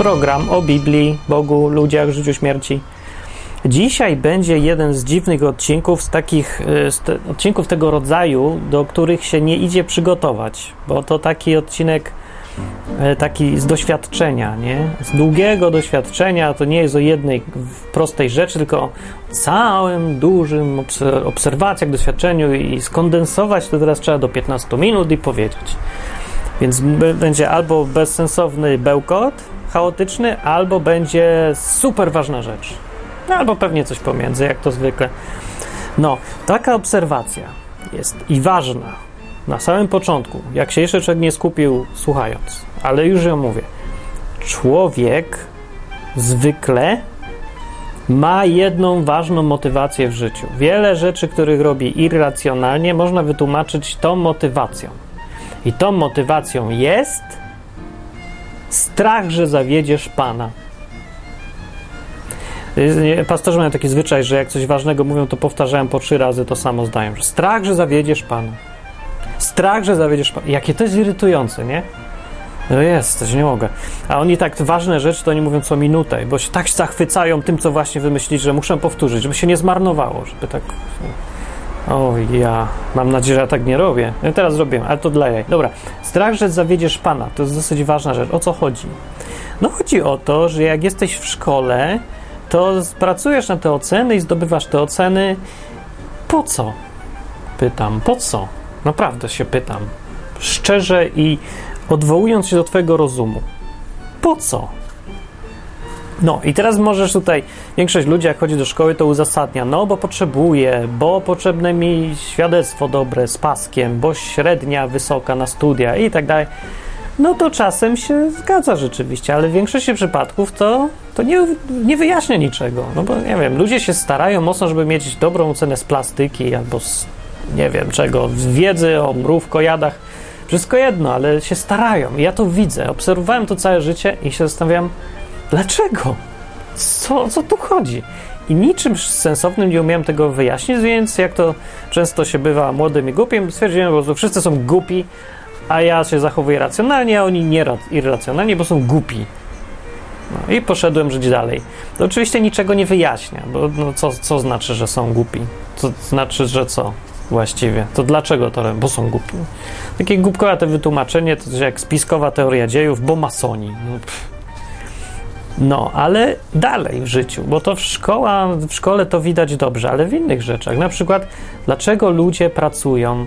Program o Biblii, Bogu, ludziach, życiu, śmierci. Dzisiaj będzie jeden z dziwnych odcinków, z takich y, z te, odcinków tego rodzaju, do których się nie idzie przygotować, bo to taki odcinek y, taki z doświadczenia, nie? Z długiego doświadczenia, to nie jest o jednej prostej rzeczy, tylko o całym dużym obserwacjach, doświadczeniu i skondensować to teraz trzeba do 15 minut i powiedzieć. Więc będzie albo bezsensowny bełkot chaotyczny, albo będzie super ważna rzecz. No, albo pewnie coś pomiędzy, jak to zwykle. No, taka obserwacja jest i ważna na samym początku, jak się jeszcze człowiek nie skupił słuchając, ale już ją mówię. Człowiek zwykle ma jedną ważną motywację w życiu. Wiele rzeczy, których robi irracjonalnie, można wytłumaczyć tą motywacją. I tą motywacją jest strach, że zawiedziesz Pana. Pastorzy mają taki zwyczaj, że jak coś ważnego mówią, to powtarzają po trzy razy to samo zdają. Że strach, że zawiedziesz Pana. Strach, że zawiedziesz Pana. Jakie to jest irytujące, nie? No jest, coś nie mogę. A oni tak ważne rzeczy to oni mówią co minutę, bo się tak zachwycają tym, co właśnie wymyślili, że muszę powtórzyć, żeby się nie zmarnowało, żeby tak o ja, mam nadzieję, że ja tak nie robię. Teraz zrobię, ale to dla jaj. Dobra, strach, że zawiedziesz Pana, to jest dosyć ważna rzecz. O co chodzi? No chodzi o to, że jak jesteś w szkole, to pracujesz na te oceny i zdobywasz te oceny. Po co? Pytam, po co? Naprawdę się pytam. Szczerze i odwołując się do Twojego rozumu. Po co? No i teraz możesz tutaj, większość ludzi jak chodzi do szkoły to uzasadnia, no bo potrzebuje, bo potrzebne mi świadectwo dobre z paskiem, bo średnia wysoka na studia i tak dalej. No to czasem się zgadza rzeczywiście, ale w większości przypadków to, to nie, nie wyjaśnia niczego. No bo nie wiem, ludzie się starają mocno, żeby mieć dobrą cenę z plastyki albo z nie wiem czego, z wiedzy o mrówkojadach. Wszystko jedno, ale się starają. Ja to widzę. Obserwowałem to całe życie i się zastanawiam, Dlaczego? Co, co tu chodzi? I niczym sensownym nie umiałem tego wyjaśnić, więc jak to często się bywa młodym i głupim, stwierdziłem, że wszyscy są głupi, a ja się zachowuję racjonalnie, a oni nie irracjonalnie, bo są głupi. No i poszedłem żyć dalej. To oczywiście niczego nie wyjaśnia, bo no, co, co znaczy, że są głupi? To znaczy, że co właściwie? To dlaczego to? Bo są głupi. Takie głupkowate wytłumaczenie, to jak spiskowa teoria dziejów, bo masoni. No, no, ale dalej w życiu, bo to w, szkoła, w szkole to widać dobrze, ale w innych rzeczach. Na przykład, dlaczego ludzie pracują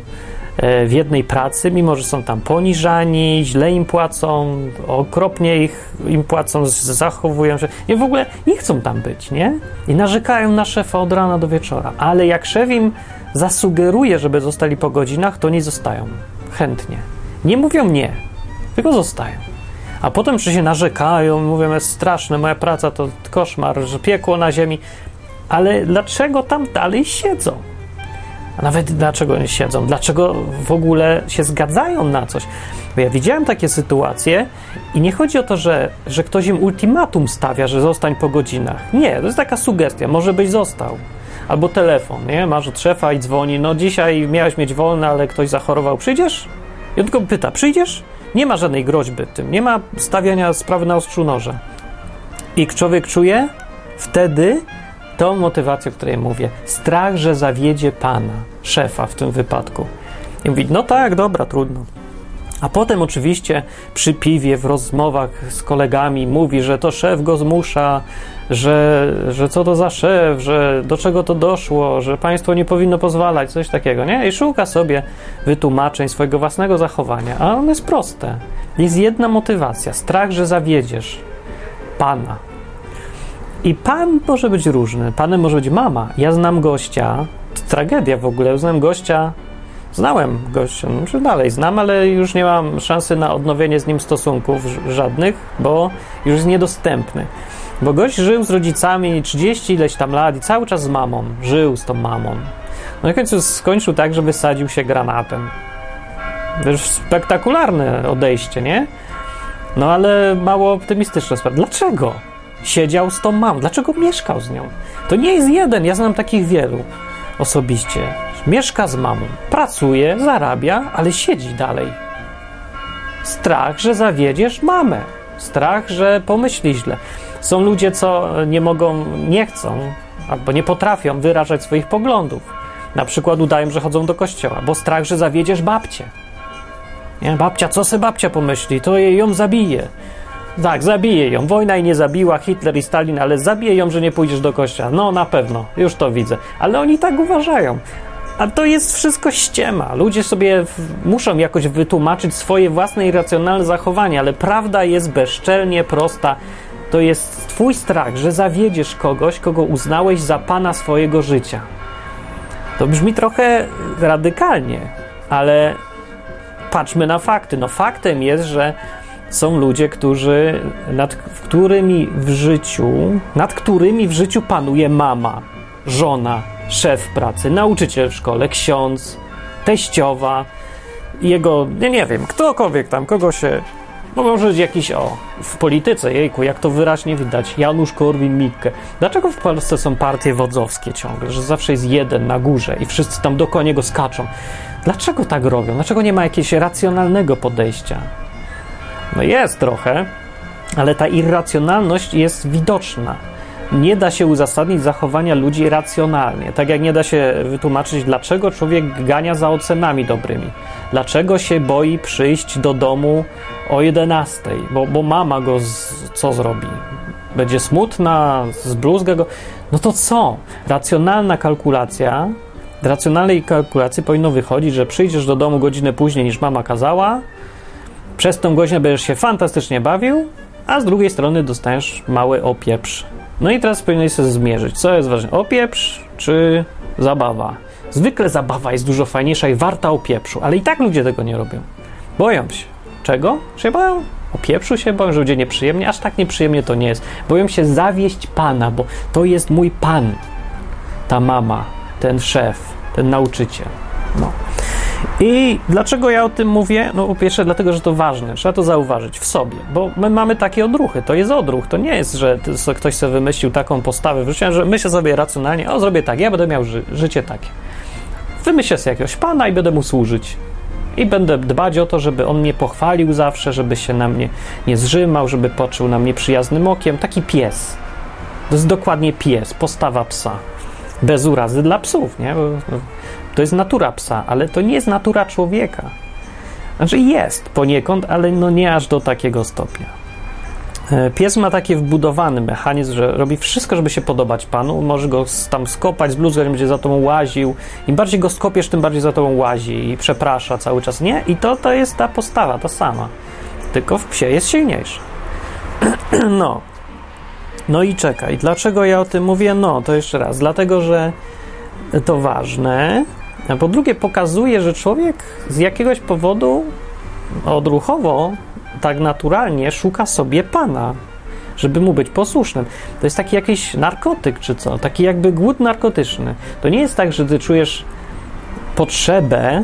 e, w jednej pracy, mimo że są tam poniżani, źle im płacą, okropnie ich im płacą, zachowują się i w ogóle nie chcą tam być, nie? I narzekają na szefa od rana do wieczora. Ale jak szef im zasugeruje, żeby zostali po godzinach, to nie zostają. Chętnie. Nie mówią nie, tylko zostają a potem czy się narzekają, mówią, jest straszne, moja praca to koszmar, że piekło na ziemi, ale dlaczego tam dalej siedzą? A nawet dlaczego nie siedzą? Dlaczego w ogóle się zgadzają na coś? Bo ja widziałem takie sytuacje i nie chodzi o to, że, że ktoś im ultimatum stawia, że zostań po godzinach. Nie, to jest taka sugestia, może byś został. Albo telefon, nie? Masz od szefa i dzwoni, no dzisiaj miałeś mieć wolne, ale ktoś zachorował, przyjdziesz? I on tylko pyta, przyjdziesz? Nie ma żadnej groźby tym, nie ma stawiania sprawy na ostrzu noża. I człowiek czuje wtedy tą motywację, o której mówię. Strach, że zawiedzie pana, szefa w tym wypadku. I mówi, no tak, dobra, trudno. A potem oczywiście przy piwie, w rozmowach z kolegami mówi, że to szef go zmusza, że, że co to za szef, że do czego to doszło, że państwo nie powinno pozwalać, coś takiego, nie? I szuka sobie wytłumaczeń swojego własnego zachowania, a ono jest proste. Jest jedna motywacja, strach, że zawiedziesz Pana. I Pan może być różny. Panem może być mama. Ja znam gościa, tragedia w ogóle, znam gościa, Znałem gościa, no, dalej znam, ale już nie mam szansy na odnowienie z nim stosunków żadnych, bo już jest niedostępny. Bo gość żył z rodzicami 30 ileś tam lat i cały czas z mamą. Żył z tą mamą. No i w końcu skończył tak, że wysadził się granatem. Już spektakularne odejście, nie? No ale mało optymistyczne. Dlaczego? Siedział z tą mamą. Dlaczego mieszkał z nią? To nie jest jeden, ja znam takich wielu osobiście. Mieszka z mamą, pracuje, zarabia, ale siedzi dalej. Strach, że zawiedziesz mamę. Strach, że pomyśli źle. Są ludzie, co nie mogą, nie chcą albo nie potrafią wyrażać swoich poglądów. Na przykład udają, że chodzą do kościoła, bo strach, że zawiedziesz babcię. Nie? Babcia, co se babcia pomyśli? To jej ją zabije. Tak, zabije ją. Wojna jej nie zabiła, Hitler i Stalin, ale zabije ją, że nie pójdziesz do kościoła. No, na pewno, już to widzę. Ale oni tak uważają. A to jest wszystko ściema. Ludzie sobie muszą jakoś wytłumaczyć swoje własne irracjonalne zachowania, ale prawda jest bezczelnie prosta. To jest twój strach, że zawiedziesz kogoś, kogo uznałeś za pana swojego życia. To brzmi trochę radykalnie, ale patrzmy na fakty. No faktem jest, że są ludzie, którzy, nad którymi w życiu, nad którymi w życiu panuje mama, żona, szef pracy, nauczyciel w szkole, ksiądz, teściowa, jego, nie, nie wiem, ktokolwiek tam, kogo się, mogą żyć jakiś, o, w polityce, jejku, jak to wyraźnie widać, Janusz Korwin-Mikke. Dlaczego w Polsce są partie wodzowskie ciągle, że zawsze jest jeden na górze i wszyscy tam dookoła niego skaczą? Dlaczego tak robią? Dlaczego nie ma jakiegoś racjonalnego podejścia? No jest trochę, ale ta irracjonalność jest widoczna. Nie da się uzasadnić zachowania ludzi racjonalnie. Tak jak nie da się wytłumaczyć, dlaczego człowiek gania za ocenami dobrymi. Dlaczego się boi przyjść do domu o 11, bo, bo mama go z, co zrobi? Będzie smutna, zbluzga go. No to co? Racjonalna kalkulacja, racjonalnej kalkulacji powinno wychodzić, że przyjdziesz do domu godzinę później niż mama kazała, przez tą godzinę będziesz się fantastycznie bawił, a z drugiej strony dostajesz mały opieprz. No i teraz powinieneś sobie zmierzyć, co jest ważne, opieprz czy zabawa. Zwykle zabawa jest dużo fajniejsza i warta opieprzu, ale i tak ludzie tego nie robią. Boją się. Czego? Się boją? Opieprzu się boją, że będzie nieprzyjemnie? Aż tak nieprzyjemnie to nie jest. Boją się zawieść Pana, bo to jest mój Pan. Ta mama, ten szef, ten nauczyciel. No. I dlaczego ja o tym mówię? No po pierwsze dlatego, że to ważne, trzeba to zauważyć w sobie, bo my mamy takie odruchy, to jest odruch, to nie jest, że ktoś sobie wymyślił taką postawę w życiu, że myślę sobie racjonalnie, o zrobię tak, ja będę miał ży życie takie. Wymyślę sobie jakiegoś pana i będę mu służyć. I będę dbać o to, żeby on mnie pochwalił zawsze, żeby się na mnie nie zrzymał, żeby poczuł na mnie przyjaznym okiem. Taki pies. To jest dokładnie pies, postawa psa. Bez urazy dla psów, nie? Bo, no, to jest natura psa, ale to nie jest natura człowieka. Znaczy jest poniekąd, ale no nie aż do takiego stopnia. E, pies ma taki wbudowany mechanizm, że robi wszystko, żeby się podobać panu. Może go tam skopać, zbluzgać, będzie za tobą łaził. Im bardziej go skopiesz, tym bardziej za tobą łazi i przeprasza cały czas. Nie? I to, to jest ta postawa, ta sama. Tylko w psie jest silniejsza. no. No i czekaj, dlaczego ja o tym mówię? No, to jeszcze raz. Dlatego, że to ważne, a po drugie, pokazuje, że człowiek z jakiegoś powodu odruchowo, tak naturalnie szuka sobie pana, żeby mu być posłusznym. To jest taki jakiś narkotyk, czy co? Taki jakby głód narkotyczny. To nie jest tak, że ty czujesz potrzebę,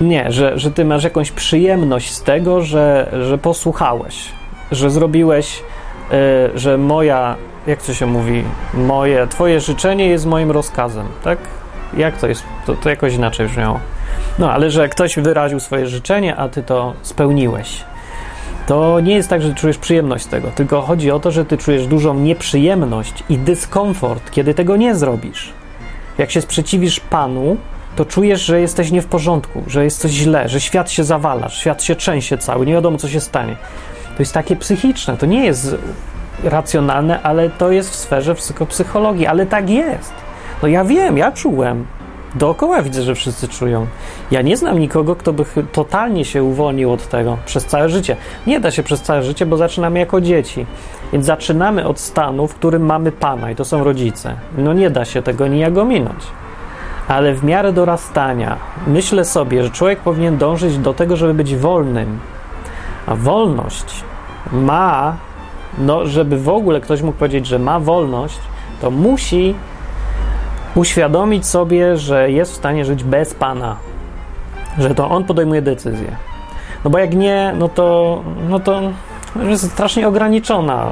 nie, że, że ty masz jakąś przyjemność z tego, że, że posłuchałeś, że zrobiłeś, yy, że moja, jak to się mówi, moje, twoje życzenie jest moim rozkazem, tak? Jak to jest? To, to jakoś inaczej brzmiało. No, ale że ktoś wyraził swoje życzenie, a ty to spełniłeś. To nie jest tak, że czujesz przyjemność z tego, tylko chodzi o to, że ty czujesz dużą nieprzyjemność i dyskomfort, kiedy tego nie zrobisz. Jak się sprzeciwisz Panu, to czujesz, że jesteś nie w porządku, że jest coś źle, że świat się zawala, świat się trzęsie cały, nie wiadomo co się stanie. To jest takie psychiczne, to nie jest racjonalne, ale to jest w sferze psychopsychologii, ale tak jest. No ja wiem, ja czułem. Dookoła widzę, że wszyscy czują. Ja nie znam nikogo, kto by totalnie się uwolnił od tego przez całe życie. Nie da się przez całe życie, bo zaczynamy jako dzieci. Więc zaczynamy od stanu, w którym mamy Pana i to są rodzice. No nie da się tego nijak ominąć. Ale w miarę dorastania myślę sobie, że człowiek powinien dążyć do tego, żeby być wolnym. A wolność ma, no żeby w ogóle ktoś mógł powiedzieć, że ma wolność, to musi uświadomić sobie, że jest w stanie żyć bez Pana, że to On podejmuje decyzję. No bo jak nie, no to, no to jest strasznie ograniczona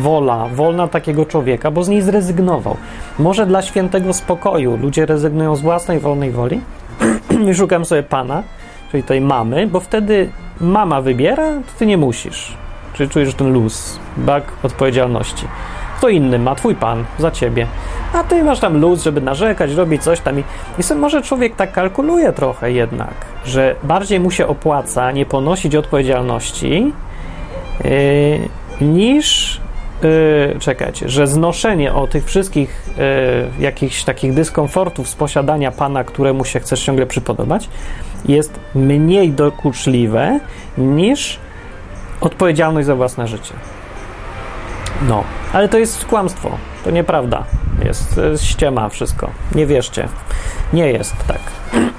wola, wolna takiego człowieka, bo z niej zrezygnował. Może dla świętego spokoju ludzie rezygnują z własnej wolnej woli i szukam sobie Pana, czyli tej mamy, bo wtedy mama wybiera, to ty nie musisz. Czy czujesz ten luz, brak odpowiedzialności. Kto inny ma, twój pan, za ciebie. A ty masz tam luz, żeby narzekać, robić coś tam. I, i sobie może człowiek tak kalkuluje trochę jednak, że bardziej mu się opłaca nie ponosić odpowiedzialności yy, niż yy, czekać, że znoszenie o tych wszystkich yy, jakichś takich dyskomfortów z posiadania pana, któremu się chcesz ciągle przypodobać, jest mniej dokuczliwe niż odpowiedzialność za własne życie. No, ale to jest kłamstwo. To nieprawda. Jest, jest ściema wszystko. Nie wierzcie. Nie jest tak.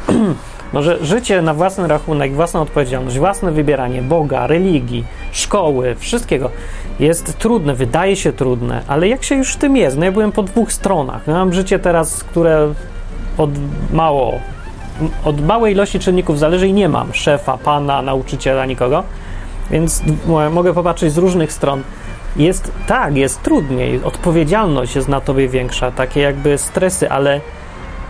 Może życie na własny rachunek, własną odpowiedzialność, własne wybieranie Boga, religii, szkoły, wszystkiego jest trudne, wydaje się trudne, ale jak się już w tym jest? No ja byłem po dwóch stronach. Mam życie teraz, które od mało, od małej ilości czynników zależy i nie mam szefa, pana, nauczyciela, nikogo, więc mogę popatrzeć z różnych stron. Jest tak, jest trudniej, odpowiedzialność jest na tobie większa, takie jakby stresy, ale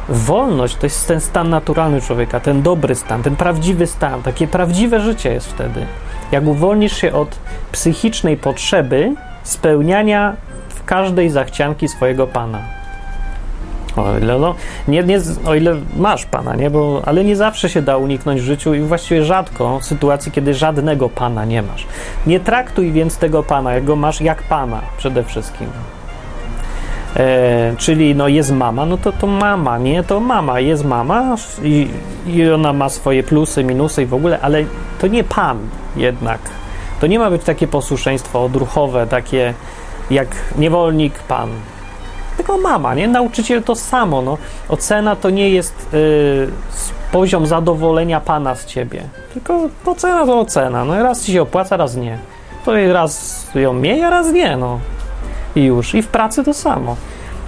wolność to jest ten stan naturalny człowieka, ten dobry stan, ten prawdziwy stan, takie prawdziwe życie jest wtedy. Jak uwolnisz się od psychicznej potrzeby spełniania w każdej zachcianki swojego pana. O ile, no, nie, nie, o ile masz pana, nie? Bo, ale nie zawsze się da uniknąć w życiu i właściwie rzadko sytuacji, kiedy żadnego pana nie masz. Nie traktuj więc tego pana, jak go masz jak pana przede wszystkim. E, czyli no jest mama, no to to mama, nie? To mama, jest mama i, i ona ma swoje plusy, minusy i w ogóle, ale to nie pan jednak. To nie ma być takie posłuszeństwo odruchowe, takie jak niewolnik pan tylko mama, nie? Nauczyciel to samo, no. Ocena to nie jest yy, poziom zadowolenia pana z ciebie, tylko ocena to ocena, no raz ci się opłaca, raz nie. To raz ją mniej, a raz nie, no. I już. I w pracy to samo.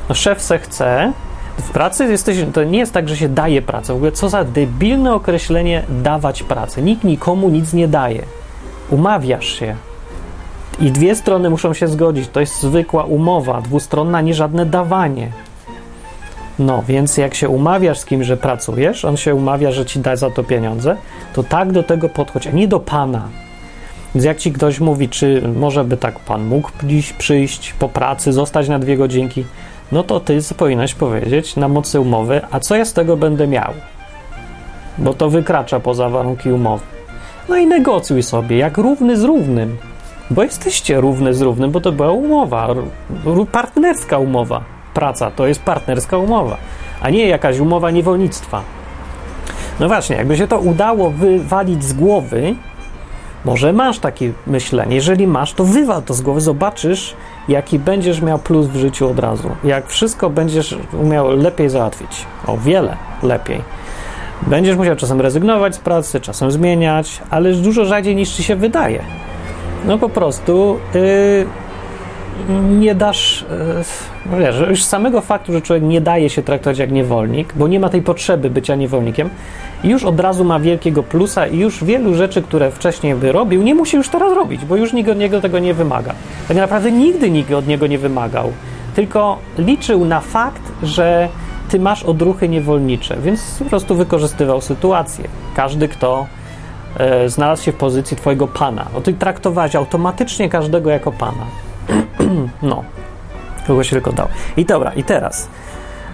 No, szef se chce, w pracy jesteś, to nie jest tak, że się daje pracę. W ogóle co za debilne określenie dawać pracę. Nikt nikomu nic nie daje. Umawiasz się. I dwie strony muszą się zgodzić. To jest zwykła umowa, dwustronna, nie żadne dawanie. No, więc jak się umawiasz z kimś, że pracujesz, on się umawia, że ci da za to pieniądze, to tak do tego podchodź, a nie do pana. Więc jak ci ktoś mówi, czy może by tak pan mógł dziś przyjść po pracy, zostać na dwie godzinki, no to ty powinieneś powiedzieć na mocy umowy, a co ja z tego będę miał? Bo to wykracza poza warunki umowy. No i negocjuj sobie, jak równy z równym. Bo jesteście równy z równym, bo to była umowa, partnerska umowa. Praca to jest partnerska umowa, a nie jakaś umowa niewolnictwa. No właśnie, jakby się to udało wywalić z głowy, może masz takie myślenie. Jeżeli masz, to wywal to z głowy, zobaczysz, jaki będziesz miał plus w życiu od razu. Jak wszystko będziesz umiał lepiej załatwić. O wiele lepiej. Będziesz musiał czasem rezygnować z pracy, czasem zmieniać, ale dużo rzadziej niż ci się wydaje no po prostu yy, nie dasz, yy, no wiesz, już z samego faktu, że człowiek nie daje się traktować jak niewolnik, bo nie ma tej potrzeby bycia niewolnikiem, już od razu ma wielkiego plusa i już wielu rzeczy, które wcześniej by robił, nie musi już teraz robić, bo już nikt od niego tego nie wymaga. Tak naprawdę nigdy nikt od niego nie wymagał, tylko liczył na fakt, że ty masz odruchy niewolnicze, więc po prostu wykorzystywał sytuację. Każdy, kto znalazł się w pozycji twojego pana. O ty traktowałeś automatycznie każdego jako pana. no. Kogo się tylko dał. I dobra, i teraz.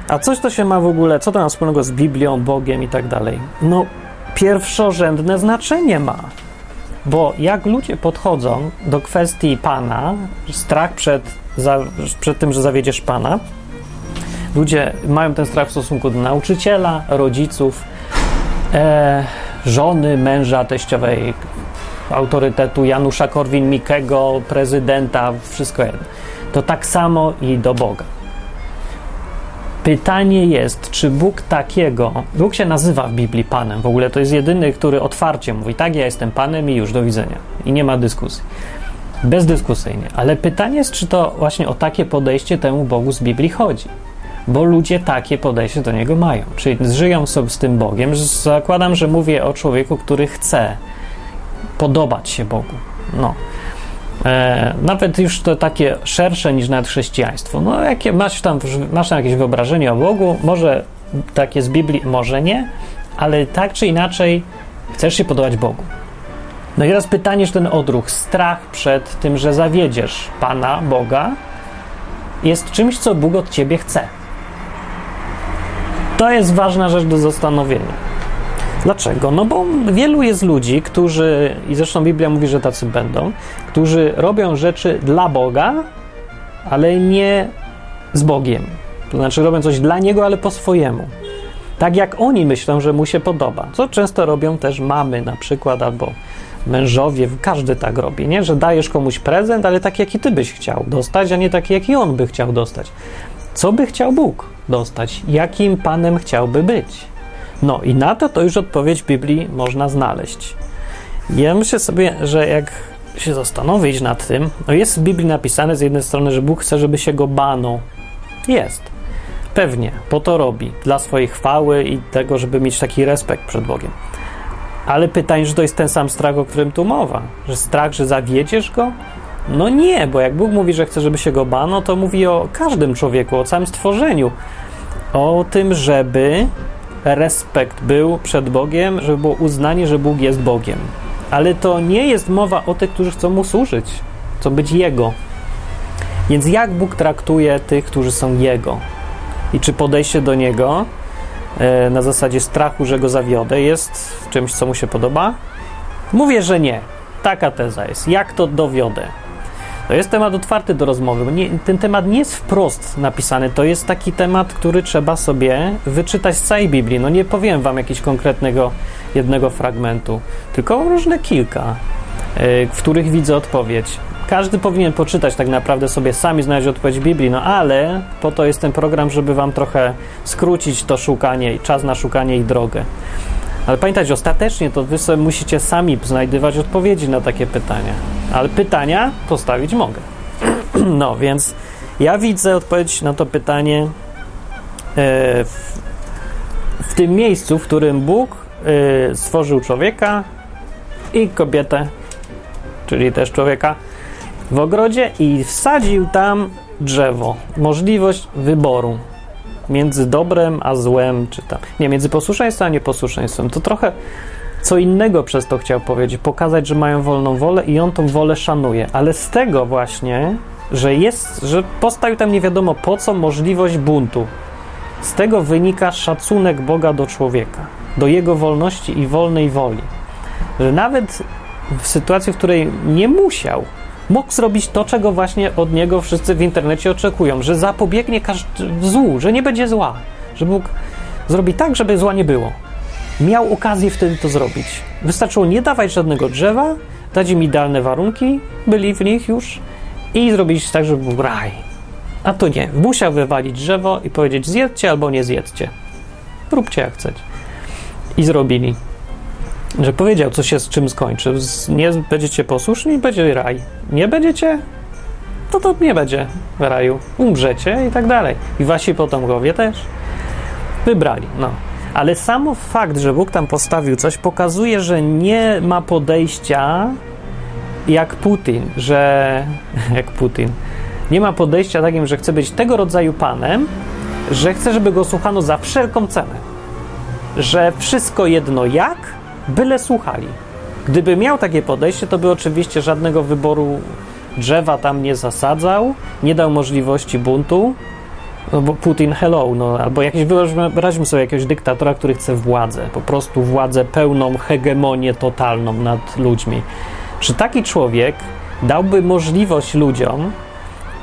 A coś to się ma w ogóle, co to ma wspólnego z Biblią, Bogiem i tak dalej? No, pierwszorzędne znaczenie ma. Bo jak ludzie podchodzą do kwestii Pana, strach przed, za, przed tym, że zawiedziesz Pana, ludzie mają ten strach w stosunku do nauczyciela, rodziców, e, żony, męża, teściowej, autorytetu Janusza Korwin-Mikkego, prezydenta, wszystko jedno. To tak samo i do Boga. Pytanie jest, czy Bóg takiego, Bóg się nazywa w Biblii Panem, w ogóle to jest jedyny, który otwarcie mówi, tak, ja jestem Panem i już, do widzenia. I nie ma dyskusji. Bezdyskusyjnie. Ale pytanie jest, czy to właśnie o takie podejście temu Bogu z Biblii chodzi bo ludzie takie podejście do niego mają. Czyli żyją sobie z tym Bogiem. Zakładam, że mówię o człowieku, który chce podobać się Bogu. No. E, nawet już to takie szersze niż nawet chrześcijaństwo. No, jakie masz tam, masz tam jakieś wyobrażenie o Bogu, może takie z Biblii, może nie, ale tak czy inaczej chcesz się podobać Bogu. No i teraz pytanie, czy ten odruch, strach przed tym, że zawiedziesz Pana, Boga, jest czymś, co Bóg od ciebie chce. To jest ważna rzecz do zastanowienia. Dlaczego? No bo wielu jest ludzi, którzy, i zresztą Biblia mówi, że tacy będą, którzy robią rzeczy dla Boga, ale nie z Bogiem. To znaczy robią coś dla Niego, ale po swojemu. Tak jak oni myślą, że mu się podoba. Co często robią też mamy na przykład, albo mężowie, każdy tak robi, nie? Że dajesz komuś prezent, ale taki, jaki ty byś chciał dostać, a nie taki, jaki on by chciał dostać. Co by chciał Bóg dostać? Jakim Panem chciałby być? No i na to to już odpowiedź Biblii można znaleźć. Ja myślę sobie, że jak się zastanowić nad tym, no jest w Biblii napisane z jednej strony, że Bóg chce, żeby się go bano. Jest. Pewnie, po to robi. Dla swojej chwały i tego, żeby mieć taki respekt przed Bogiem. Ale pytanie, że to jest ten sam strach, o którym tu mowa. Że strach, że zawiedziesz go? No nie, bo jak Bóg mówi, że chce, żeby się go bano, to mówi o każdym człowieku, o całym stworzeniu. O tym, żeby respekt był przed Bogiem, żeby było uznanie, że Bóg jest Bogiem. Ale to nie jest mowa o tych, którzy chcą mu służyć, chcą być Jego. Więc jak Bóg traktuje tych, którzy są Jego? I czy podejście do Niego e, na zasadzie strachu, że go zawiodę, jest czymś, co mu się podoba? Mówię, że nie. Taka teza jest. Jak to dowiodę? To jest temat otwarty do rozmowy, nie, ten temat nie jest wprost napisany. To jest taki temat, który trzeba sobie wyczytać z całej Biblii. No nie powiem wam jakiegoś konkretnego jednego fragmentu, tylko różne kilka, yy, w których widzę odpowiedź. Każdy powinien poczytać tak naprawdę sobie sami znaleźć odpowiedź Biblii, no ale po to jest ten program, żeby wam trochę skrócić to szukanie, czas na szukanie i drogę. Ale pamiętajcie, ostatecznie to wy sobie musicie sami znajdywać odpowiedzi na takie pytania. Ale pytania postawić mogę. No więc ja widzę odpowiedź na to pytanie e, w, w tym miejscu, w którym Bóg e, stworzył człowieka i kobietę, czyli też człowieka, w ogrodzie i wsadził tam drzewo, możliwość wyboru między dobrem a złem, czy tam, nie, między posłuszeństwem a nieposłuszeństwem. To trochę co innego przez to chciał powiedzieć, pokazać, że mają wolną wolę i on tą wolę szanuje. Ale z tego właśnie, że jest, że postawił tam nie wiadomo po co możliwość buntu. Z tego wynika szacunek Boga do człowieka, do jego wolności i wolnej woli. Że nawet w sytuacji, w której nie musiał, mógł zrobić to, czego właśnie od niego wszyscy w internecie oczekują, że zapobiegnie złu, że nie będzie zła, że Bóg zrobi tak, żeby zła nie było. Miał okazję wtedy to zrobić. Wystarczyło nie dawać żadnego drzewa, dać im idealne warunki, byli w nich już i zrobić tak, żeby był raj. A to nie. Musiał wywalić drzewo i powiedzieć zjedzcie albo nie zjedzcie. Róbcie jak chcecie. I zrobili że powiedział, co się z czym skończy. Nie będziecie posłuszni, będzie raj. Nie będziecie, to to nie będzie raju. Umrzecie i tak dalej. I wasi potomkowie też. Wybrali, no. Ale sam fakt, że Bóg tam postawił coś, pokazuje, że nie ma podejścia jak Putin, że. jak Putin. Nie ma podejścia takim, że chce być tego rodzaju panem, że chce, żeby go słuchano za wszelką cenę. Że wszystko jedno jak, byle słuchali. Gdyby miał takie podejście, to by oczywiście żadnego wyboru drzewa tam nie zasadzał, nie dał możliwości buntu, no bo Putin hello, no, albo jakiś, wyraźmy sobie jakiegoś dyktatora, który chce władzę, po prostu władzę pełną, hegemonię totalną nad ludźmi. Czy taki człowiek dałby możliwość ludziom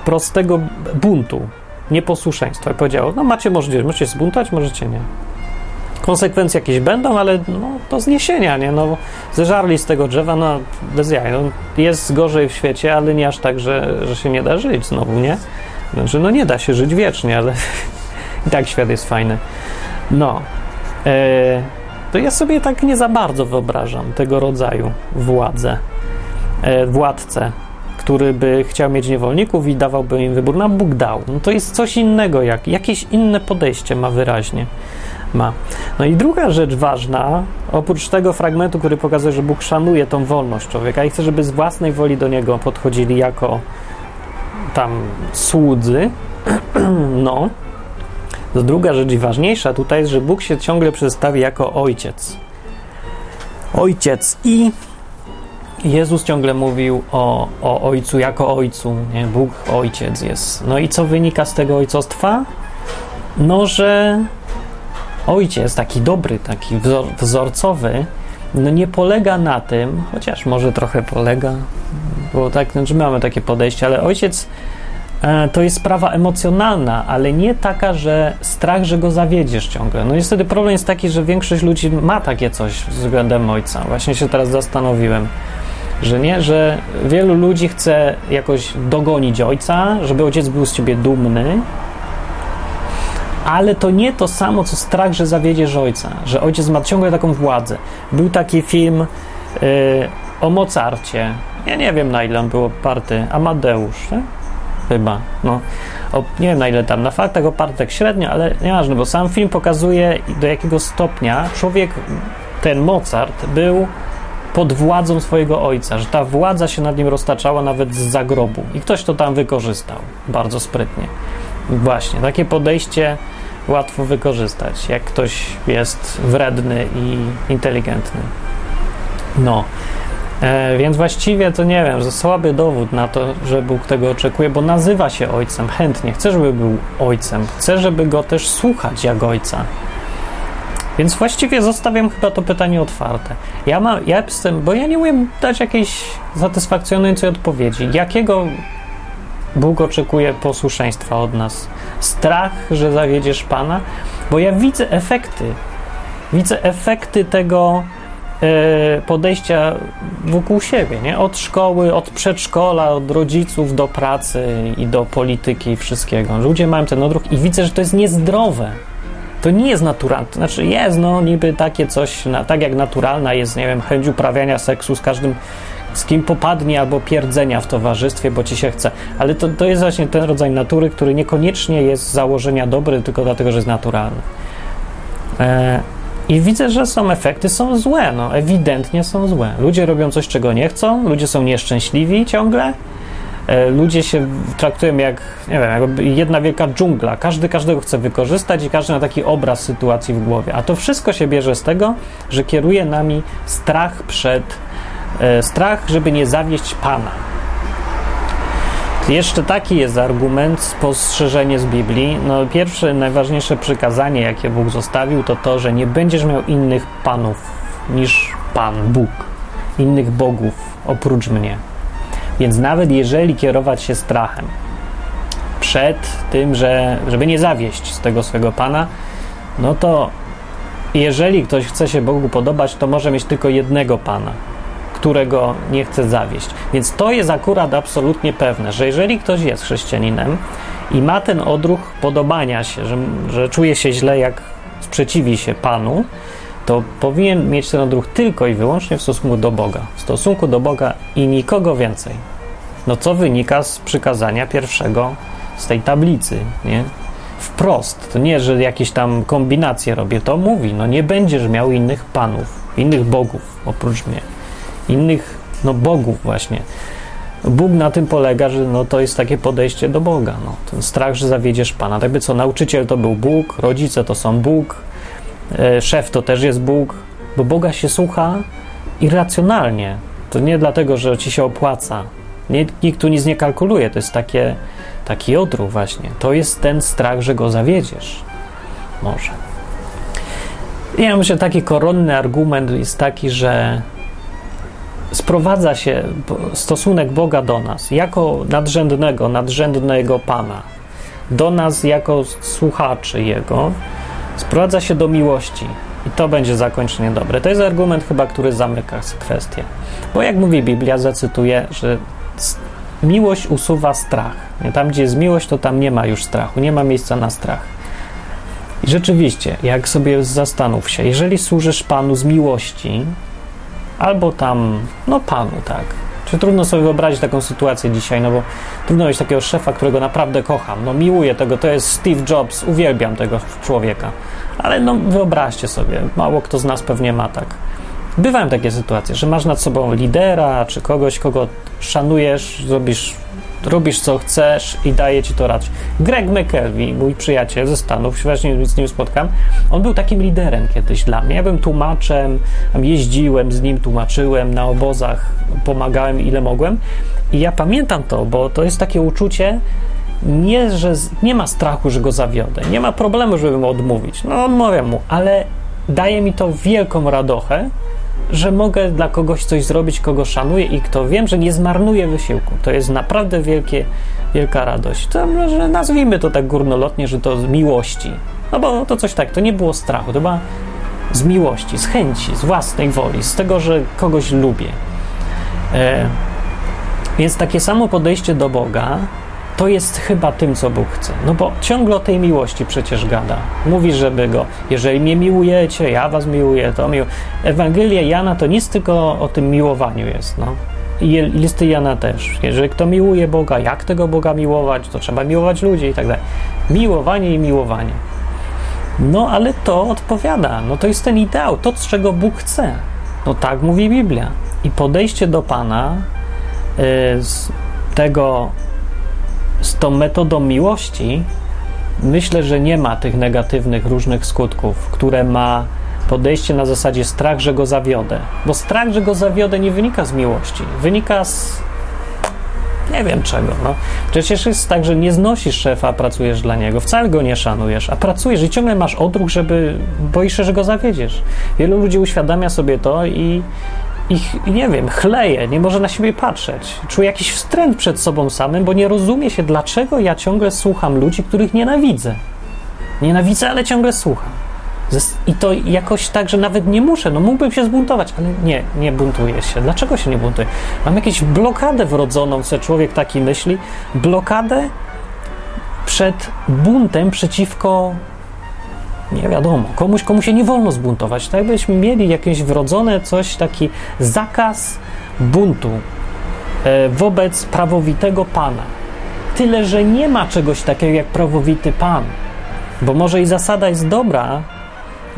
prostego buntu, nieposłuszeństwa i powiedział, no macie możliwość, możecie zbuntować, możecie nie konsekwencje jakieś będą, ale no, do zniesienia, nie? No, zeżarli z tego drzewa, no bez jaj. No, jest gorzej w świecie, ale nie aż tak, że, że się nie da żyć znowu, nie? Znaczy, no nie da się żyć wiecznie, ale i tak świat jest fajny. No, e, to ja sobie tak nie za bardzo wyobrażam tego rodzaju władzę, e, władcę, który by chciał mieć niewolników i dawałby im wybór. No, Bóg dał. No to jest coś innego, jak, jakieś inne podejście ma wyraźnie ma. No i druga rzecz ważna, oprócz tego fragmentu, który pokazuje, że Bóg szanuje tą wolność człowieka i chce, żeby z własnej woli do niego podchodzili jako tam słudzy, no, to druga rzecz i ważniejsza tutaj jest, że Bóg się ciągle przedstawi jako ojciec. Ojciec i Jezus ciągle mówił o, o Ojcu jako Ojcu, nie? Bóg Ojciec jest. No i co wynika z tego ojcostwa? No, że Ojciec, taki dobry, taki wzor, wzorcowy, no nie polega na tym, chociaż może trochę polega, bo tak, znaczy mamy takie podejście, ale Ojciec e, to jest sprawa emocjonalna, ale nie taka, że strach, że go zawiedziesz ciągle. No niestety problem jest taki, że większość ludzi ma takie coś względem Ojca. Właśnie się teraz zastanowiłem że nie, że wielu ludzi chce jakoś dogonić ojca, żeby ojciec był z ciebie dumny, ale to nie to samo, co strach, że zawiedziesz ojca, że ojciec ma ciągle taką władzę. Był taki film yy, o Mozarcie. Ja nie wiem, na ile on był oparty. Amadeusz, nie? chyba. No, o, nie wiem, na ile tam. Na faktach oparty tak średnio, ale nieważne, bo sam film pokazuje, do jakiego stopnia człowiek, ten Mozart, był pod władzą swojego ojca, że ta władza się nad nim roztaczała nawet z zagrobu i ktoś to tam wykorzystał bardzo sprytnie. Właśnie, takie podejście łatwo wykorzystać, jak ktoś jest wredny i inteligentny. No, e, więc właściwie to nie wiem, że słaby dowód na to, że Bóg tego oczekuje, bo nazywa się ojcem chętnie, chce, żeby był ojcem, chce, żeby go też słuchać jak ojca. Więc właściwie zostawiam chyba to pytanie otwarte. Ja, mam, ja jestem, bo ja nie umiem dać jakiejś satysfakcjonującej odpowiedzi. Jakiego Bóg oczekuje posłuszeństwa od nas? Strach, że zawiedziesz Pana? Bo ja widzę efekty. Widzę efekty tego e, podejścia wokół siebie, nie? Od szkoły, od przedszkola, od rodziców do pracy i do polityki i wszystkiego. Ludzie mają ten odruch i widzę, że to jest niezdrowe. To nie jest naturalne. Znaczy jest, no niby takie coś, na, tak jak naturalna jest, nie wiem, chęć uprawiania seksu z każdym, z kim popadnie, albo pierdzenia w towarzystwie, bo ci się chce. Ale to, to jest właśnie ten rodzaj natury, który niekoniecznie jest z założenia dobry, tylko dlatego, że jest naturalny. E, I widzę, że są efekty, są złe, no ewidentnie są złe. Ludzie robią coś, czego nie chcą, ludzie są nieszczęśliwi ciągle, ludzie się traktują jak, nie wiem, jakby jedna wielka dżungla. Każdy każdego chce wykorzystać i każdy ma taki obraz sytuacji w głowie. A to wszystko się bierze z tego, że kieruje nami strach przed, e, strach, żeby nie zawieść Pana. Jeszcze taki jest argument, spostrzeżenie z Biblii. No, pierwsze, najważniejsze przykazanie, jakie Bóg zostawił, to to, że nie będziesz miał innych panów niż Pan Bóg, innych bogów oprócz mnie. Więc nawet jeżeli kierować się strachem przed tym, że, żeby nie zawieść z tego swego Pana, no to jeżeli ktoś chce się Bogu podobać, to może mieć tylko jednego Pana, którego nie chce zawieść. Więc to jest akurat absolutnie pewne, że jeżeli ktoś jest chrześcijaninem i ma ten odruch podobania się, że, że czuje się źle, jak sprzeciwi się Panu, to powinien mieć ten odruch tylko i wyłącznie w stosunku do Boga. W stosunku do Boga i nikogo więcej. No co wynika z przykazania pierwszego z tej tablicy, nie? Wprost. To nie, że jakieś tam kombinacje robię. To mówi, no nie będziesz miał innych panów, innych bogów oprócz mnie. Innych, no bogów właśnie. Bóg na tym polega, że no to jest takie podejście do Boga. No. Ten strach, że zawiedziesz Pana. Tak by co, nauczyciel to był Bóg, rodzice to są Bóg, szef to też jest Bóg, bo Boga się słucha irracjonalnie. To nie dlatego, że ci się opłaca, nikt tu nic nie kalkuluje. To jest takie, taki odruch właśnie. To jest ten strach, że go zawiedziesz. Może. Ja myślę, taki koronny argument jest taki, że sprowadza się stosunek Boga do nas jako nadrzędnego, nadrzędnego Pana, do nas jako słuchaczy Jego, sprowadza się do miłości. I to będzie zakończenie dobre. To jest argument chyba, który zamyka kwestię. Bo jak mówi Biblia, zacytuję, że miłość usuwa strach. Tam, gdzie jest miłość, to tam nie ma już strachu, nie ma miejsca na strach. I rzeczywiście, jak sobie zastanów się, jeżeli służysz Panu z miłości, albo tam, no Panu, tak. Czy trudno sobie wyobrazić taką sytuację dzisiaj, no bo trudno mieć takiego szefa, którego naprawdę kocham. No miłuję tego, to jest Steve Jobs, uwielbiam tego człowieka. Ale no wyobraźcie sobie, mało kto z nas pewnie ma tak. Bywają takie sytuacje, że masz nad sobą lidera, czy kogoś, kogo szanujesz, zrobisz robisz co chcesz i daje ci to radość. Greg McKelvey, mój przyjaciel ze Stanów, właśnie z nim spotkam, on był takim liderem kiedyś dla mnie. Ja byłem tłumaczem, jeździłem z nim, tłumaczyłem na obozach, pomagałem ile mogłem. I ja pamiętam to, bo to jest takie uczucie, nie, że nie ma strachu, że go zawiodę, nie ma problemu, żeby mu odmówić. No, odmawiam mu, ale daje mi to wielką radochę, że mogę dla kogoś coś zrobić, kogo szanuję i kto wiem, że nie zmarnuje wysiłku. To jest naprawdę wielkie, wielka radość. To może nazwijmy to tak górnolotnie, że to z miłości. No bo to coś tak, to nie było strachu, to była z miłości, z chęci, z własnej woli, z tego, że kogoś lubię. E, więc takie samo podejście do Boga to jest chyba tym, co Bóg chce. No bo ciągle o tej miłości przecież gada. Mówi, żeby go, jeżeli mnie miłujecie, ja was miłuję, to miłuję. Ewangelia Jana to nic tylko o tym miłowaniu jest, no. I listy Jana też. Jeżeli kto miłuje Boga, jak tego Boga miłować, to trzeba miłować ludzi i tak dalej. Miłowanie i miłowanie. No ale to odpowiada. No to jest ten ideał, to z czego Bóg chce. No tak mówi Biblia. I podejście do Pana yy, z tego z tą metodą miłości myślę, że nie ma tych negatywnych różnych skutków, które ma podejście na zasadzie strach, że go zawiodę. Bo strach, że go zawiodę, nie wynika z miłości, wynika z nie wiem czego. No. Przecież jest tak, że nie znosisz szefa, pracujesz dla niego, wcale go nie szanujesz, a pracujesz i ciągle masz odruch, żeby boisz się, że go zawiedziesz. Wielu ludzi uświadamia sobie to i, ich, nie wiem, chleje, nie może na siebie patrzeć. Czuje jakiś wstręt przed sobą samym, bo nie rozumie się, dlaczego ja ciągle słucham ludzi, których nienawidzę. Nienawidzę, ale ciągle słucham. I to jakoś tak, że nawet nie muszę, no mógłbym się zbuntować, ale nie, nie buntuję się. Dlaczego się nie buntuję? Mam jakąś blokadę wrodzoną, co człowiek taki myśli. Blokadę przed buntem przeciwko nie wiadomo, komuś, komu się nie wolno zbuntować. Tak byśmy mieli jakieś wrodzone coś, taki zakaz buntu e, wobec prawowitego Pana. Tyle, że nie ma czegoś takiego jak prawowity Pan. Bo może i zasada jest dobra,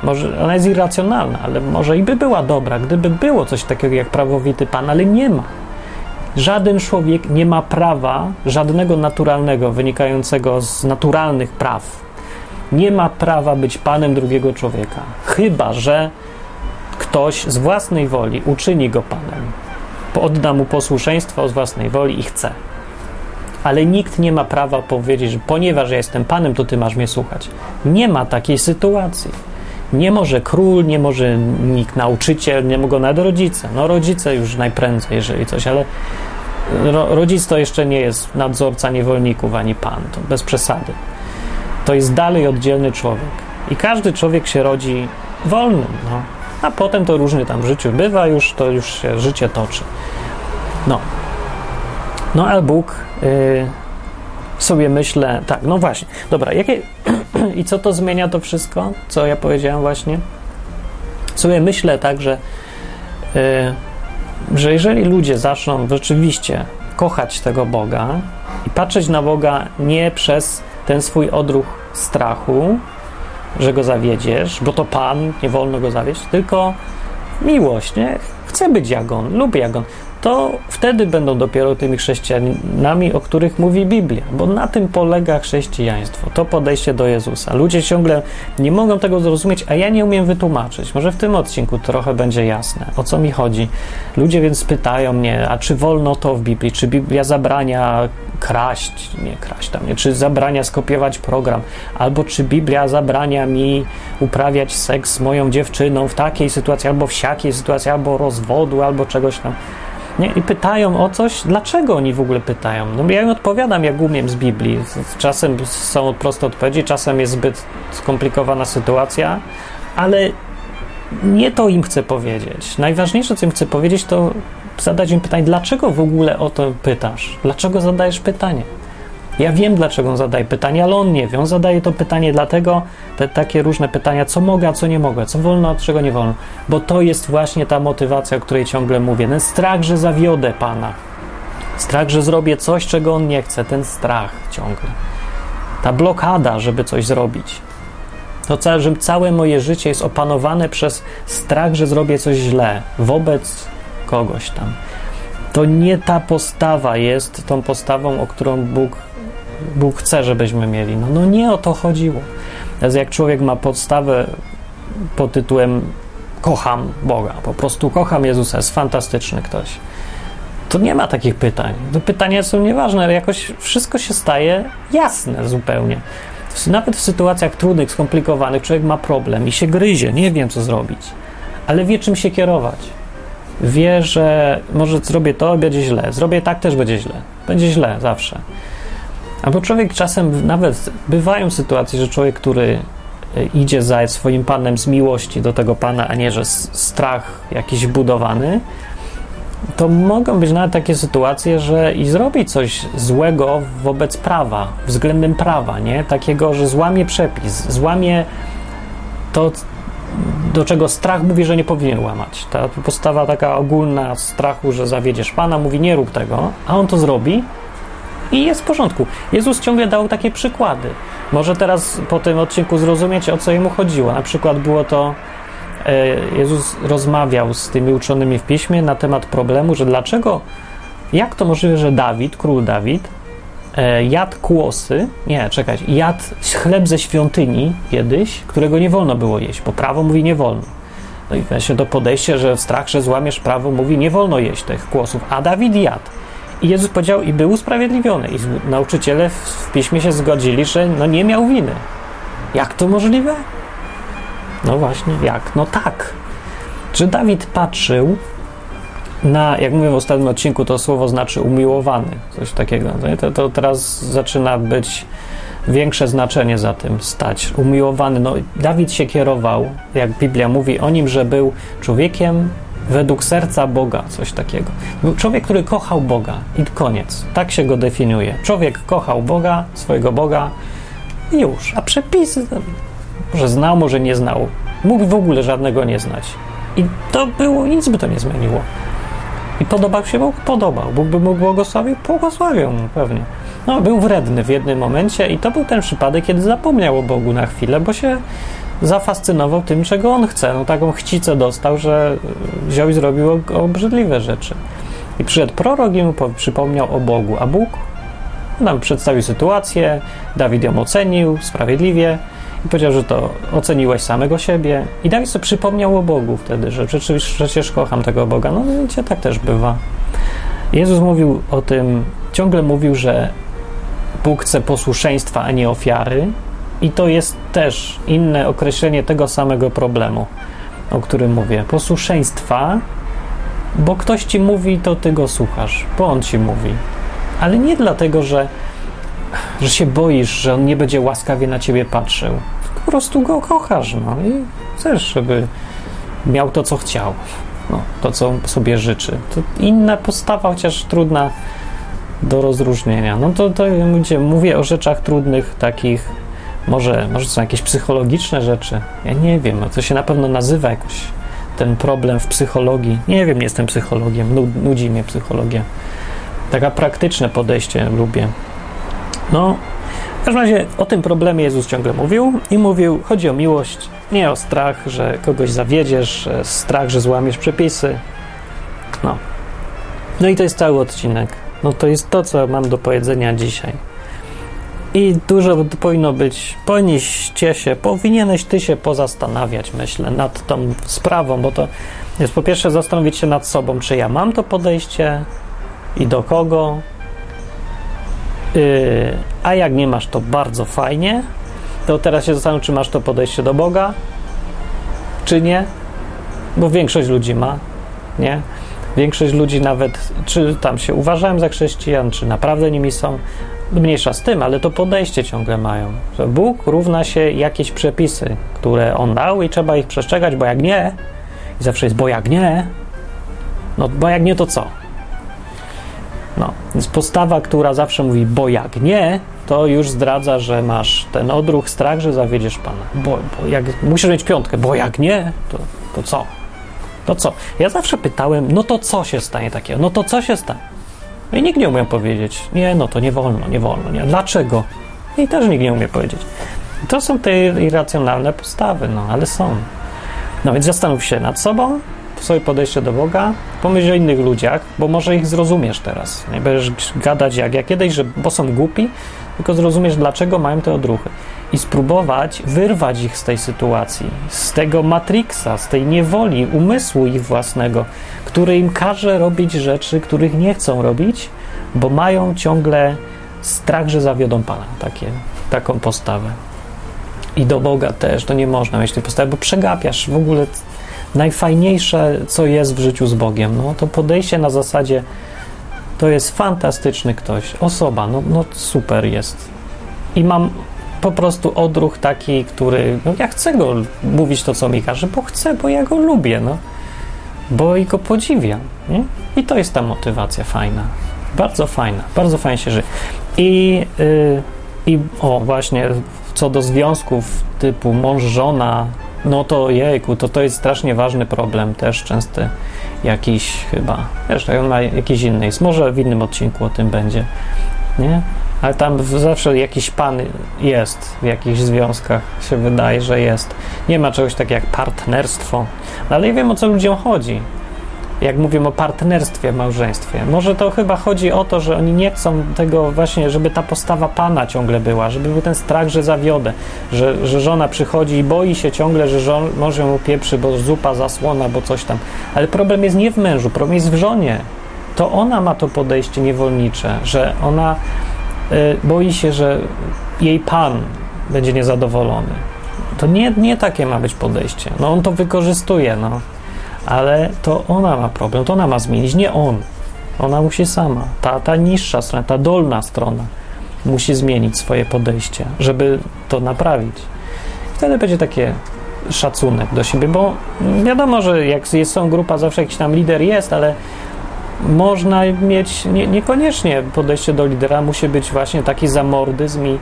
może ona jest irracjonalna, ale może i by była dobra, gdyby było coś takiego jak prawowity Pan, ale nie ma. Żaden człowiek nie ma prawa, żadnego naturalnego, wynikającego z naturalnych praw, nie ma prawa być panem drugiego człowieka, chyba że ktoś z własnej woli uczyni go panem, odda mu posłuszeństwo z własnej woli i chce. Ale nikt nie ma prawa powiedzieć, że ponieważ ja jestem panem, to ty masz mnie słuchać. Nie ma takiej sytuacji. Nie może król, nie może nikt nauczyciel, nie mogą nawet rodzice. No rodzice już najprędzej, jeżeli coś, ale ro, rodzic to jeszcze nie jest nadzorca niewolników ani pan, to bez przesady to jest dalej oddzielny człowiek. I każdy człowiek się rodzi wolnym, no. a potem to różnie tam w życiu bywa, już to już się życie toczy. No. No, ale Bóg yy, sobie myślę, tak, no właśnie, dobra, jakie, i co to zmienia to wszystko, co ja powiedziałem właśnie? Sobie myślę tak, że, yy, że jeżeli ludzie zaczną rzeczywiście kochać tego Boga i patrzeć na Boga nie przez ten swój odruch strachu, że go zawiedziesz, bo to Pan, nie wolno go zawieść, tylko miłość, nie? Chcę być jak on, lubię jak on to wtedy będą dopiero tymi chrześcijanami, o których mówi Biblia, bo na tym polega chrześcijaństwo, to podejście do Jezusa. Ludzie ciągle nie mogą tego zrozumieć, a ja nie umiem wytłumaczyć. Może w tym odcinku trochę będzie jasne, o co mi chodzi. Ludzie więc pytają mnie, a czy wolno to w Biblii? Czy Biblia zabrania kraść, nie kraść tam, nie, czy zabrania skopiować program, albo czy Biblia zabrania mi uprawiać seks z moją dziewczyną w takiej sytuacji, albo w siakiej sytuacji, albo rozwodu, albo czegoś tam. Nie? I pytają o coś, dlaczego oni w ogóle pytają? No ja im odpowiadam, jak umiem z Biblii. Czasem są proste odpowiedzi, czasem jest zbyt skomplikowana sytuacja, ale nie to im chcę powiedzieć. Najważniejsze, co im chcę powiedzieć, to zadać im pytanie, dlaczego w ogóle o to pytasz? Dlaczego zadajesz pytanie? Ja wiem, dlaczego on zadaje pytanie, ale on nie wie. On zadaje to pytanie dlatego, te takie różne pytania, co mogę, a co nie mogę, co wolno, a czego nie wolno. Bo to jest właśnie ta motywacja, o której ciągle mówię. Ten strach, że zawiodę Pana. Strach, że zrobię coś, czego on nie chce. Ten strach ciągle. Ta blokada, żeby coś zrobić. To całe, że całe moje życie jest opanowane przez strach, że zrobię coś źle wobec kogoś tam. To nie ta postawa jest tą postawą, o którą Bóg, Bóg chce, żebyśmy mieli. No, no nie o to chodziło. Więc jak człowiek ma podstawę pod tytułem kocham Boga, po prostu kocham Jezusa, jest fantastyczny ktoś, to nie ma takich pytań. To pytania są nieważne, ale jakoś wszystko się staje jasne zupełnie. Nawet w sytuacjach trudnych, skomplikowanych, człowiek ma problem i się gryzie, nie wiem co zrobić, ale wie czym się kierować. Wie, że może zrobię to, będzie źle, zrobię tak, też będzie źle. Będzie źle zawsze. Albo człowiek czasem, nawet bywają sytuacje, że człowiek, który e, idzie za swoim panem z miłości do tego pana, a nie, że strach jakiś budowany, to mogą być nawet takie sytuacje, że i zrobi coś złego wobec prawa, względem prawa, nie? Takiego, że złamie przepis, złamie to, do czego strach mówi, że nie powinien łamać. Ta postawa taka ogólna strachu, że zawiedziesz Pana, mówi nie rób tego, a on to zrobi i jest w porządku. Jezus ciągle dał takie przykłady. Może teraz po tym odcinku zrozumieć, o co jemu chodziło. Na przykład było to E, Jezus rozmawiał z tymi uczonymi w piśmie na temat problemu, że dlaczego, jak to możliwe, że Dawid, król Dawid, e, jadł kłosy, nie, czekać, jadł chleb ze świątyni kiedyś, którego nie wolno było jeść, bo prawo mówi nie wolno. No i właśnie to podejście, że w strach, że złamiesz prawo, mówi nie wolno jeść tych kłosów, a Dawid jadł. I Jezus powiedział i był usprawiedliwiony. I nauczyciele w piśmie się zgodzili, że no nie miał winy. Jak to możliwe? No właśnie, jak? No tak. Czy Dawid patrzył na, jak mówię w ostatnim odcinku, to słowo znaczy umiłowany, coś takiego. To, to teraz zaczyna być większe znaczenie za tym stać. Umiłowany. No, Dawid się kierował, jak Biblia mówi o nim, że był człowiekiem według serca Boga, coś takiego. Był człowiek, który kochał Boga i koniec. Tak się go definiuje. Człowiek kochał Boga, swojego Boga i już. A przepisy może znał, może nie znał. Mógł w ogóle żadnego nie znać. I to było, nic by to nie zmieniło. I podobał się Bóg? Podobał. Bóg by mógł błogosławił? Błogosławił mu pewnie. No, był wredny w jednym momencie i to był ten przypadek, kiedy zapomniał o Bogu na chwilę, bo się zafascynował tym, czego on chce. No taką chcicę dostał, że wziął i zrobił obrzydliwe rzeczy. I przyszedł prorok i mu przypomniał o Bogu, a Bóg nam przedstawił sytuację, Dawid ją ocenił sprawiedliwie, powiedział, że to oceniłeś samego siebie. I Dawid sobie przypomniał o Bogu wtedy, że przecież, przecież kocham tego Boga. No wiecie, tak też bywa. Jezus mówił o tym, ciągle mówił, że Bóg chce posłuszeństwa, a nie ofiary. I to jest też inne określenie tego samego problemu, o którym mówię. Posłuszeństwa, bo ktoś ci mówi, to ty go słuchasz, bo on ci mówi. Ale nie dlatego, że że się boisz, że on nie będzie łaskawie na ciebie patrzył. Po prostu go kochasz, no i chcesz, żeby miał to, co chciał, no, to, co sobie życzy. To inna postawa, chociaż trudna do rozróżnienia. No to, to mówię o rzeczach trudnych, takich, może, może są jakieś psychologiczne rzeczy. Ja nie wiem, no, to się na pewno nazywa jakoś ten problem w psychologii. Nie wiem, nie jestem psychologiem, nudzi mnie psychologia. Taka praktyczne podejście lubię. No, w każdym razie o tym problemie Jezus ciągle mówił i mówił, chodzi o miłość, nie o strach, że kogoś zawiedziesz, strach, że złamiesz przepisy. No. No i to jest cały odcinek. No to jest to, co mam do powiedzenia dzisiaj. I dużo powinno być, powinniście się, powinieneś ty się pozastanawiać, myślę, nad tą sprawą, bo to jest po pierwsze zastanowić się nad sobą, czy ja mam to podejście i do kogo, a jak nie masz, to bardzo fajnie. To teraz się zastanów, czy masz to podejście do Boga, czy nie, bo większość ludzi ma, nie? Większość ludzi nawet, czy tam się uważają za chrześcijan, czy naprawdę nimi są, mniejsza z tym, ale to podejście ciągle mają. Że Bóg równa się jakieś przepisy, które On dał i trzeba ich przestrzegać, bo jak nie, i zawsze jest, bo jak nie, no bo jak nie, to co? No, więc postawa, która zawsze mówi, bo jak nie, to już zdradza, że masz ten odruch, strach, że zawiedziesz Pana. Bo, bo jak musisz mieć piątkę, bo jak nie, to, to co? To co? Ja zawsze pytałem, no to co się stanie takiego? No to co się stanie? No i nikt nie umie powiedzieć, nie, no to nie wolno, nie wolno, nie. Dlaczego? I też nikt nie umie powiedzieć. To są te irracjonalne postawy, no ale są. No więc zastanów się nad sobą, swoje podejście do Boga, pomyśl o innych ludziach, bo może ich zrozumiesz teraz. Nie będziesz gadać jak ja kiedyś, że bo są głupi, tylko zrozumiesz, dlaczego mają te odruchy. I spróbować wyrwać ich z tej sytuacji, z tego matrixa, z tej niewoli, umysłu ich własnego, który im każe robić rzeczy, których nie chcą robić, bo mają ciągle strach, że zawiodą Pana. Takie, taką postawę. I do Boga też, to nie można mieć tej postawy, bo przegapiasz w ogóle najfajniejsze, co jest w życiu z Bogiem. No to podejście na zasadzie to jest fantastyczny ktoś, osoba, no, no super jest. I mam po prostu odruch taki, który, no ja chcę go mówić to, co mi każe, bo chcę, bo ja go lubię, no. Bo i go podziwiam, nie? I to jest ta motywacja fajna. Bardzo fajna, bardzo fajnie się żyje. I, yy, i o, właśnie, co do związków typu mąż-żona, no to jejku, to to jest strasznie ważny problem, też częsty jakiś chyba, jeszcze on ma jakiś inny jest, może w innym odcinku o tym będzie, nie? Ale tam zawsze jakiś pan jest w jakichś związkach, się wydaje, że jest. Nie ma czegoś takiego jak partnerstwo, no, ale ja wiem o co ludziom chodzi jak mówimy o partnerstwie, małżeństwie. Może to chyba chodzi o to, że oni nie chcą tego właśnie, żeby ta postawa pana ciągle była, żeby był ten strach, że zawiodę, że, że żona przychodzi i boi się ciągle, że żon, mąż ją pieprzy, bo zupa zasłona, bo coś tam. Ale problem jest nie w mężu, problem jest w żonie. To ona ma to podejście niewolnicze, że ona y, boi się, że jej pan będzie niezadowolony. To nie, nie takie ma być podejście. No on to wykorzystuje, no ale to ona ma problem, to ona ma zmienić, nie on. Ona musi sama. Ta, ta niższa strona, ta dolna strona musi zmienić swoje podejście, żeby to naprawić. Wtedy będzie takie szacunek do siebie, bo wiadomo, że jak jest są grupa, zawsze jakiś tam lider jest, ale można mieć nie, niekoniecznie podejście do lidera musi być właśnie taki zamordyzm i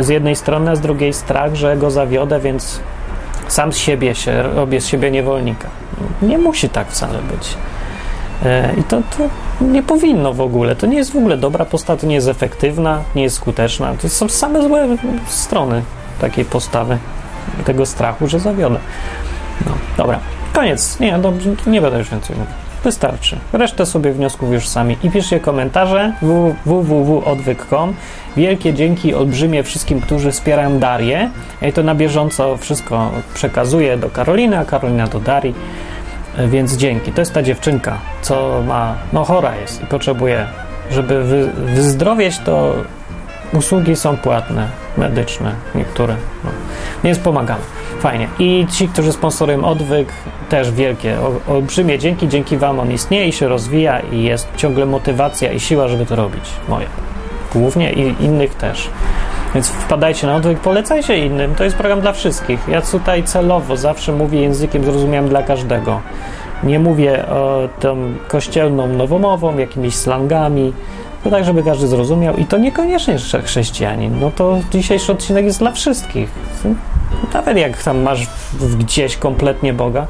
z jednej strony, a z drugiej strach, że go zawiodę, więc sam z siebie się robię z siebie niewolnika. Nie musi tak wcale być. E, I to, to nie powinno w ogóle. To nie jest w ogóle dobra postawa, to nie jest efektywna, nie jest skuteczna. To są same złe strony takiej postawy, tego strachu, że zawiodę. No, dobra, koniec. Nie, no, nie będę już więcej mówił. Wystarczy. Resztę sobie wniosków już sami. I piszcie komentarze www.odwyk.com. Wielkie dzięki olbrzymie wszystkim, którzy wspierają Darię. Ja to na bieżąco wszystko przekazuję do Karoliny, a Karolina do Darii. Więc dzięki. To jest ta dziewczynka, co ma, no chora jest i potrzebuje, żeby wy, wyzdrowieć, to usługi są płatne, medyczne, niektóre. No. Więc pomagamy. Fajnie. I ci, którzy sponsorują odwyk, też wielkie, olbrzymie dzięki. Dzięki Wam on istnieje i się rozwija i jest ciągle motywacja i siła, żeby to robić. Moja. Głównie i innych też. Więc wpadajcie na odwyk, polecajcie innym. To jest program dla wszystkich. Ja tutaj celowo zawsze mówię językiem zrozumiałym dla każdego. Nie mówię o tą kościelną nowomową, jakimiś slangami, to tak, żeby każdy zrozumiał. I to niekoniecznie chrześcijanin. No to dzisiejszy odcinek jest dla wszystkich. Nawet jak tam masz gdzieś kompletnie Boga,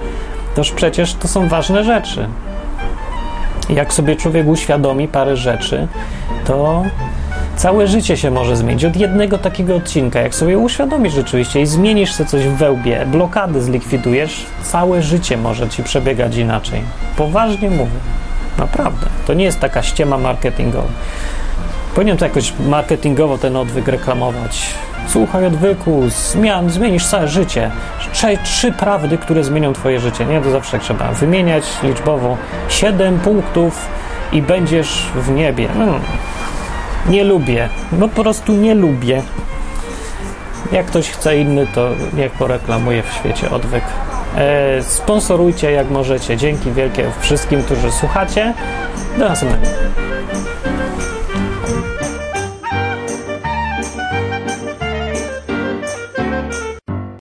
toż przecież to są ważne rzeczy. Jak sobie człowiek uświadomi parę rzeczy, to całe życie się może zmienić. Od jednego takiego odcinka, jak sobie uświadomisz rzeczywiście i zmienisz sobie coś w wełbie, blokady zlikwidujesz, całe życie może ci przebiegać inaczej. Poważnie mówię. Naprawdę. To nie jest taka ściema marketingowa. Powinien to jakoś marketingowo ten odwyk reklamować. Słuchaj odwyku, zmian, zmienisz całe życie. Trzy, trzy prawdy, które zmienią twoje życie. Nie, to zawsze trzeba wymieniać liczbowo. Siedem punktów i będziesz w niebie. Hmm. Nie lubię. No po prostu nie lubię. Jak ktoś chce inny, to niech poreklamuje w świecie odwyk. E, sponsorujcie jak możecie. Dzięki wielkie wszystkim, którzy słuchacie. Do następnego.